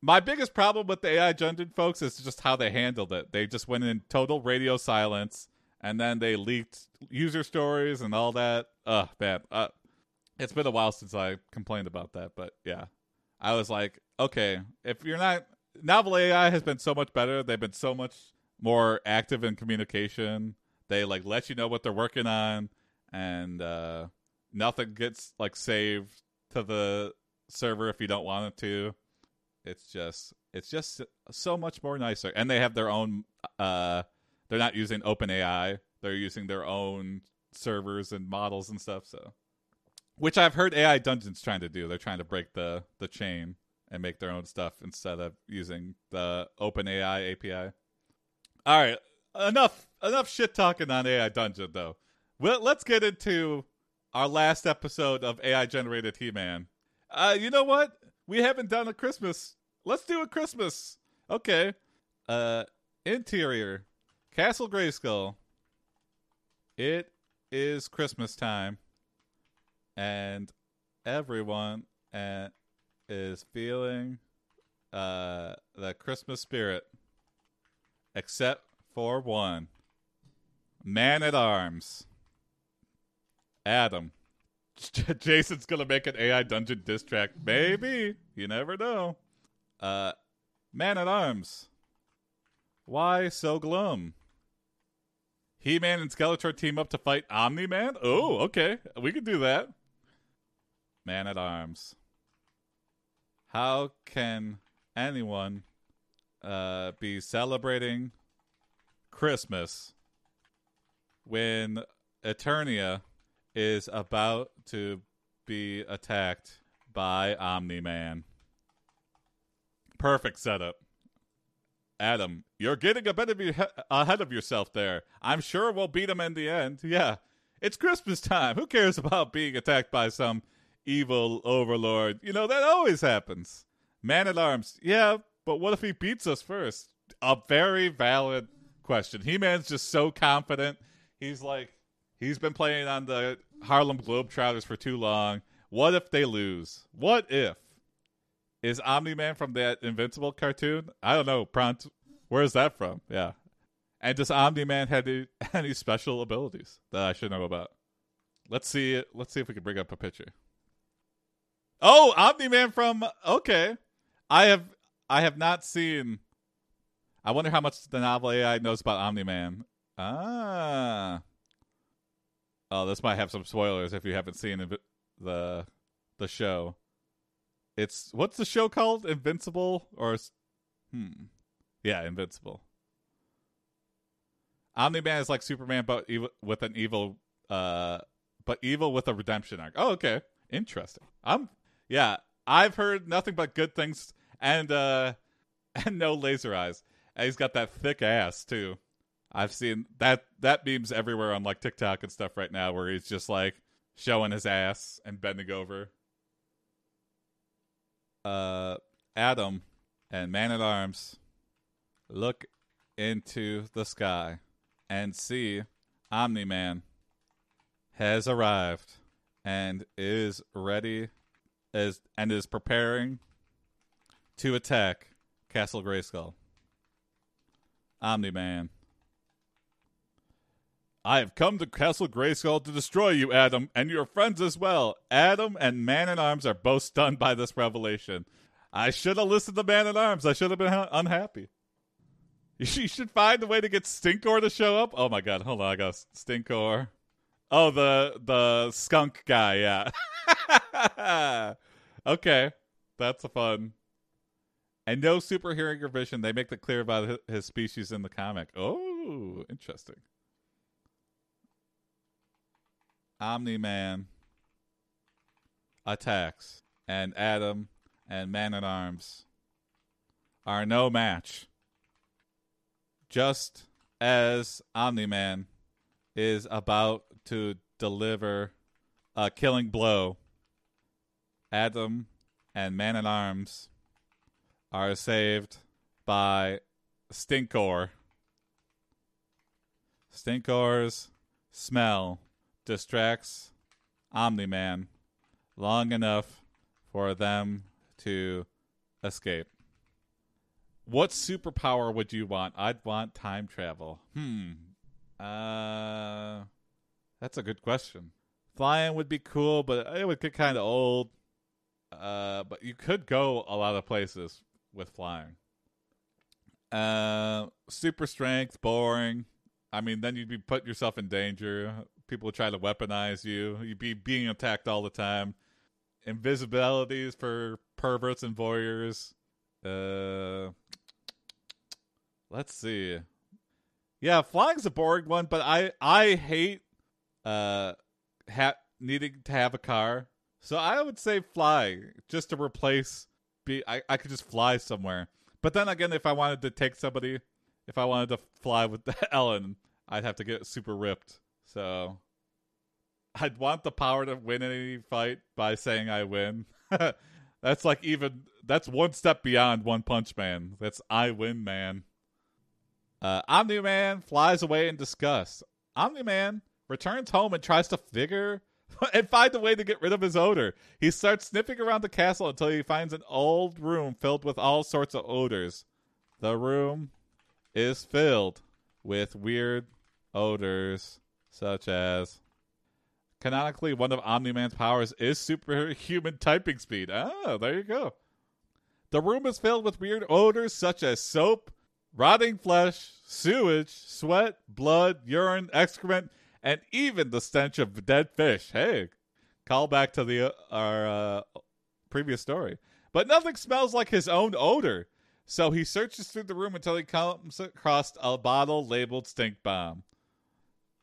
my biggest problem with the AI Dungeon folks is just how they handled it. They just went in total radio silence, and then they leaked user stories and all that. Ugh, man. Uh, it's been a while since I complained about that, but yeah, I was like, okay, if you're not novel AI has been so much better. They've been so much more active in communication. They like let you know what they're working on, and uh, nothing gets like saved to the server if you don't want it to. It's just it's just so much more nicer, and they have their own. Uh, they're not using OpenAI; they're using their own servers and models and stuff. So, which I've heard AI Dungeons trying to do. They're trying to break the the chain and make their own stuff instead of using the OpenAI API. All right, enough enough shit talking on AI Dungeon though. Well, let's get into our last episode of AI generated He Man. Uh, you know what? We haven't done a Christmas Let's do a Christmas. Okay. Uh interior. Castle Grayskull. It is Christmas time. And everyone uh, is feeling uh the Christmas spirit. Except for one. Man at Arms. Adam. Jason's gonna make an AI dungeon diss track. Maybe. You never know. Uh, Man at Arms. Why so glum? He Man and Skeletor team up to fight Omni Man? Oh, okay. We could do that. Man at Arms. How can anyone uh, be celebrating Christmas when Eternia is about to be attacked by Omni Man? Perfect setup. Adam, you're getting a bit of you ahead of yourself there. I'm sure we'll beat him in the end. Yeah, it's Christmas time. Who cares about being attacked by some evil overlord? You know, that always happens. Man at arms. Yeah, but what if he beats us first? A very valid question. He Man's just so confident. He's like, he's been playing on the Harlem Globetrotters for too long. What if they lose? What if? Is Omni Man from that Invincible cartoon? I don't know. Prompt. Where's that from? Yeah. And does Omni Man have any, any special abilities that I should know about? Let's see. Let's see if we can bring up a picture. Oh, Omni Man from okay. I have I have not seen. I wonder how much the novel AI knows about Omni Man. Ah. Oh, this might have some spoilers if you haven't seen the the show. It's what's the show called? Invincible or hmm. Yeah, Invincible. Omni Man is like Superman but evil, with an evil uh but evil with a redemption arc. Oh, okay. Interesting. I'm yeah, I've heard nothing but good things and uh and no laser eyes. And he's got that thick ass too. I've seen that that memes everywhere on like TikTok and stuff right now where he's just like showing his ass and bending over uh, Adam and Man at Arms look into the sky and see Omni Man has arrived and is ready and is preparing to attack Castle Grayskull. Omni Man. I have come to Castle Grayskull to destroy you, Adam, and your friends as well. Adam and Man at Arms are both stunned by this revelation. I should have listened to Man at Arms. I should have been ha- unhappy. You should find a way to get Stinkor to show up. Oh my god, hold on, I got Stinkor. Oh, the the skunk guy, yeah. okay, that's fun. And no super hearing or vision. They make it clear about his species in the comic. Oh, interesting. Omni Man attacks, and Adam and Man at Arms are no match. Just as Omni Man is about to deliver a killing blow, Adam and Man at Arms are saved by Stinkor. Stinkor's smell distracts Omni Man long enough for them to escape. What superpower would you want? I'd want time travel. Hmm. Uh that's a good question. Flying would be cool, but it would get kind of old. Uh but you could go a lot of places with flying. Uh super strength, boring. I mean, then you'd be putting yourself in danger. People would try to weaponize you. You'd be being attacked all the time. Invisibilities for perverts and voyeurs. Uh, let's see. Yeah, flying's a boring one, but I I hate uh ha- needing to have a car. So I would say fly just to replace be I, I could just fly somewhere. But then again, if I wanted to take somebody, if I wanted to fly with Ellen, I'd have to get super ripped. So I'd want the power to win any fight by saying I win. that's like even that's one step beyond One Punch Man. That's I win, man. Uh, Omni Man flies away in disgust. Omni Man returns home and tries to figure and find a way to get rid of his odor. He starts sniffing around the castle until he finds an old room filled with all sorts of odors. The room is filled with weird odors such as canonically one of Omni-Man's powers is superhuman typing speed. Oh, there you go. The room is filled with weird odors such as soap, rotting flesh, sewage, sweat, blood, urine, excrement, and even the stench of dead fish. Hey, call back to the uh, our uh, previous story. But nothing smells like his own odor. So he searches through the room until he comes across a bottle labeled stink bomb.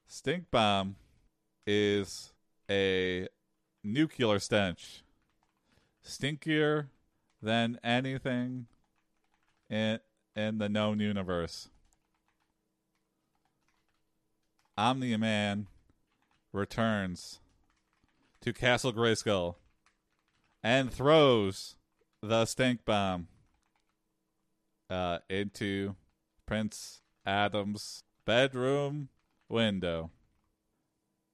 Stink bomb is a nuclear stench. Stinkier than anything in in the known universe. Omni Man returns to Castle Grayskull and throws the stink bomb uh, into Prince Adam's bedroom window.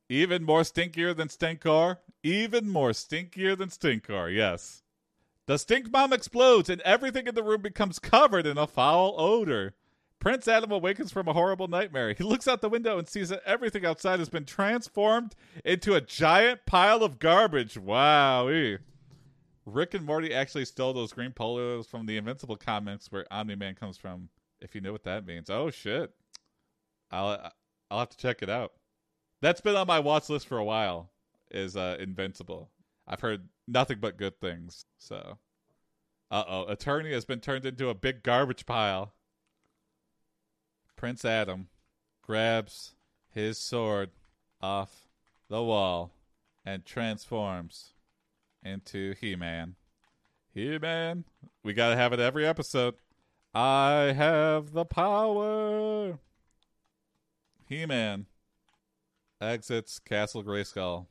Even more stinkier than Stinkor. Even more stinkier than Stinkor, yes. The stink bomb explodes and everything in the room becomes covered in a foul odor. Prince Adam awakens from a horrible nightmare. He looks out the window and sees that everything outside has been transformed into a giant pile of garbage. Wow. Rick and Morty actually stole those green polos from the Invincible comics where Omni Man comes from. If you know what that means. Oh shit. I'll I'll have to check it out. That's been on my watch list for a while. Is uh, Invincible. I've heard nothing but good things. So, uh oh, Eternia has been turned into a big garbage pile. Prince Adam grabs his sword off the wall and transforms into He Man. He Man. We gotta have it every episode. I have the power. He Man exits Castle Grayskull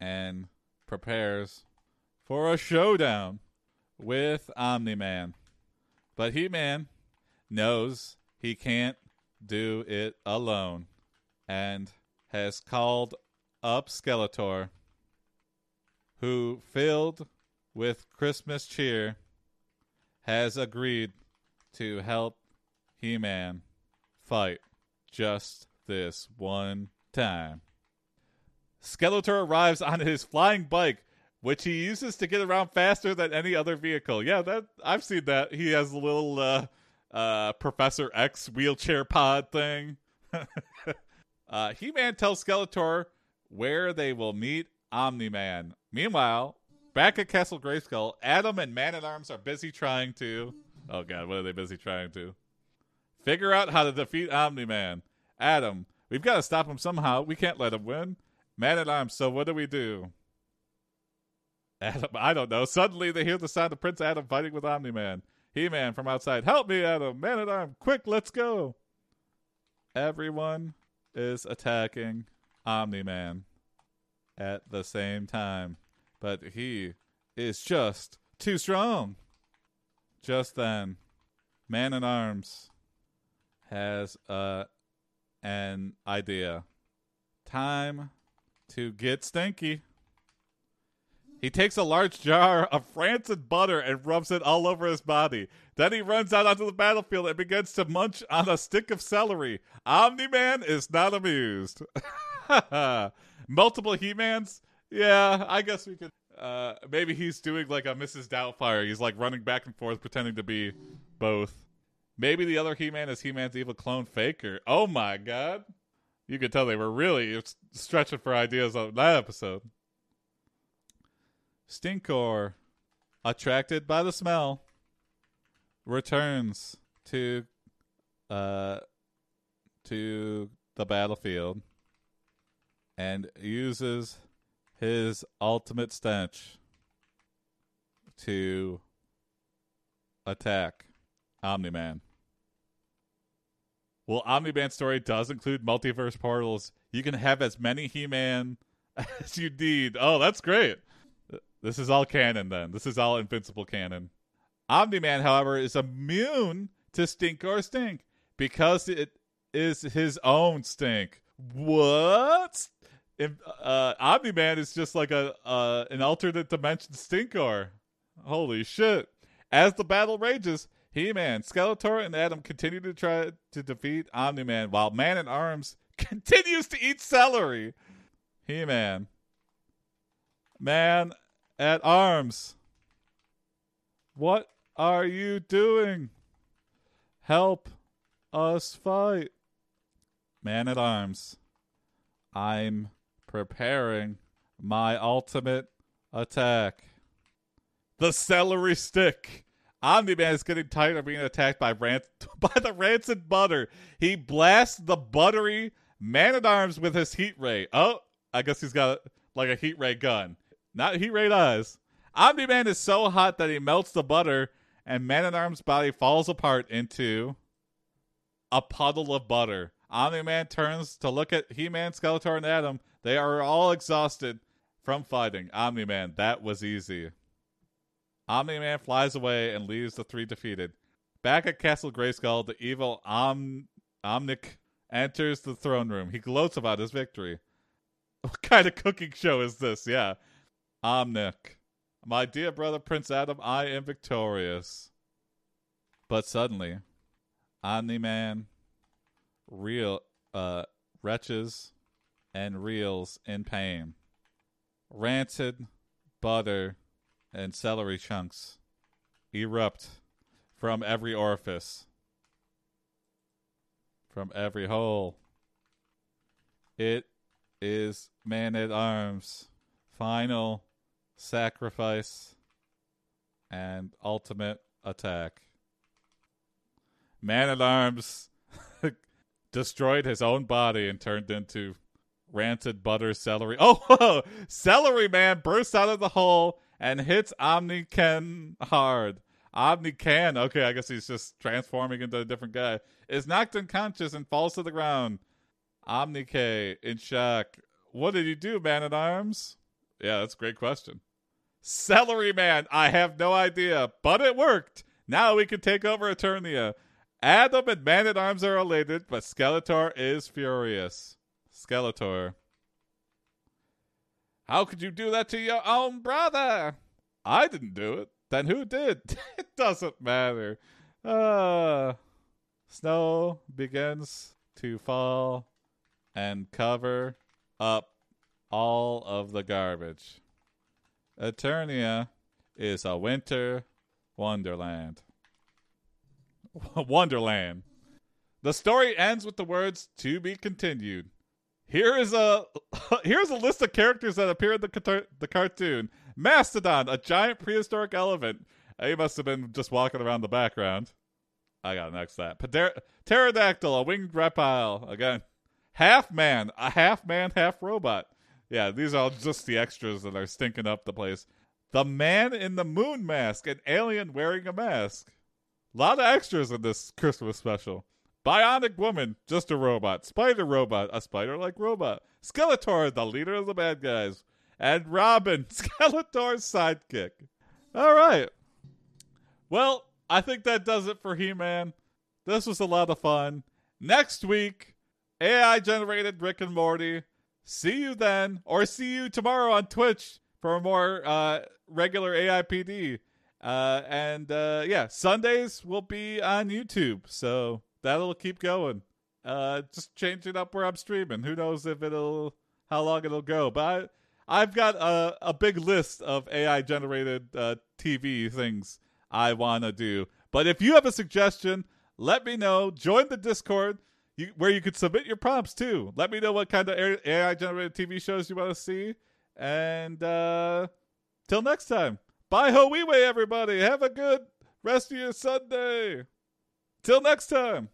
and prepares for a showdown with Omni Man. But He Man knows he can't do it alone and has called up Skeletor, who, filled with Christmas cheer, has agreed to help He Man fight just this one time. Skeletor arrives on his flying bike, which he uses to get around faster than any other vehicle. Yeah, that I've seen that. He has a little uh, uh, Professor X wheelchair pod thing. uh, He Man tells Skeletor where they will meet Omni Man. Meanwhile, back at Castle Grayskull, Adam and Man at Arms are busy trying to. Oh God, what are they busy trying to? Figure out how to defeat Omni Man. Adam, we've got to stop him somehow. We can't let him win. Man at Arms, so what do we do? Adam, I don't know. Suddenly they hear the sound of Prince Adam fighting with Omni Man. He Man from outside, help me, Adam! Man at Arms, quick, let's go! Everyone is attacking Omni Man at the same time, but he is just too strong. Just then, Man at Arms has uh, an idea. Time to get stinky. He takes a large jar of rancid butter and rubs it all over his body. Then he runs out onto the battlefield and begins to munch on a stick of celery. Omni Man is not amused. Multiple He Mans? Yeah, I guess we could. Uh, maybe he's doing like a Mrs. Doubtfire. He's like running back and forth, pretending to be both. Maybe the other He Man is He Man's evil clone Faker. Oh my god. You could tell they were really stretching for ideas on that episode. Stinkor, attracted by the smell, returns to uh to the battlefield and uses his ultimate stench to attack Omni Man. Well, Omni Man story does include multiverse portals. You can have as many He Man as you need. Oh, that's great. This is all canon then. This is all invincible canon. Omni Man, however, is immune to Stinkor stink because it is his own stink. What? If, uh, Omni Man is just like a uh, an alternate dimension stinkor. Holy shit! As the battle rages, He Man, Skeletor, and Adam continue to try to defeat Omni Man, while Man at Arms continues to eat celery. He Man, Man at Arms, what are you doing? Help us fight. Man at Arms, I'm preparing my ultimate attack. The celery stick. Omni Man is getting tired of being attacked by ran- by the rancid butter. He blasts the buttery man at arms with his heat ray. Oh, I guess he's got like a heat ray gun, not heat ray eyes. Omni Man is so hot that he melts the butter, and Man at Arms' body falls apart into a puddle of butter. Omni Man turns to look at He Man, Skeletor, and Adam. They are all exhausted from fighting. Omni Man, that was easy. Omni Man flies away and leaves the three defeated. Back at Castle Grayskull, the evil Om- Omnic enters the throne room. He gloats about his victory. What kind of cooking show is this? Yeah. Omnic. My dear brother Prince Adam, I am victorious. But suddenly, Omni Man real uh wretches and reels in pain. Rancid butter and celery chunks erupt from every orifice, from every hole. It is man at arms, final sacrifice, and ultimate attack. Man at arms destroyed his own body and turned into rancid butter celery. Oh, celery man bursts out of the hole and hits Omni Ken hard. Omni Ken, okay, I guess he's just transforming into a different guy, is knocked unconscious and falls to the ground. Omni K in shock. What did you do, man at arms? Yeah, that's a great question. Celery man, I have no idea, but it worked. Now we can take over Eternia. Adam and Man at Arms are elated, but Skeletor is furious. Skeletor. How could you do that to your own brother? I didn't do it. Then who did? it doesn't matter. Uh, Snow begins to fall and cover up all of the garbage. Eternia is a winter wonderland. wonderland. The story ends with the words "to be continued." Here is a here's a list of characters that appear in the the cartoon. Mastodon, a giant prehistoric elephant. He must have been just walking around the background. I got next that. Pter- pterodactyl, a winged reptile. Again, half man, a half man, half robot. Yeah, these are all just the extras that are stinking up the place. The man in the moon mask, an alien wearing a mask. A lot of extras in this Christmas special. Bionic woman, just a robot. Spider robot, a spider like robot. Skeletor, the leader of the bad guys. And Robin, Skeletor's sidekick. All right. Well, I think that does it for He-Man. This was a lot of fun. Next week, AI generated Rick and Morty. See you then, or see you tomorrow on Twitch for more uh, regular AIPD. Uh, and uh, yeah, Sundays will be on YouTube, so that'll keep going. Uh, just changing up where I'm streaming. Who knows if it'll how long it'll go, but I, I've got a, a big list of AI generated uh, TV things I want to do. But if you have a suggestion, let me know. Join the Discord you, where you could submit your prompts too. Let me know what kind of AI generated TV shows you want to see. And uh, till next time, bye ho wee way, everybody. Have a good rest of your Sunday. Till next time.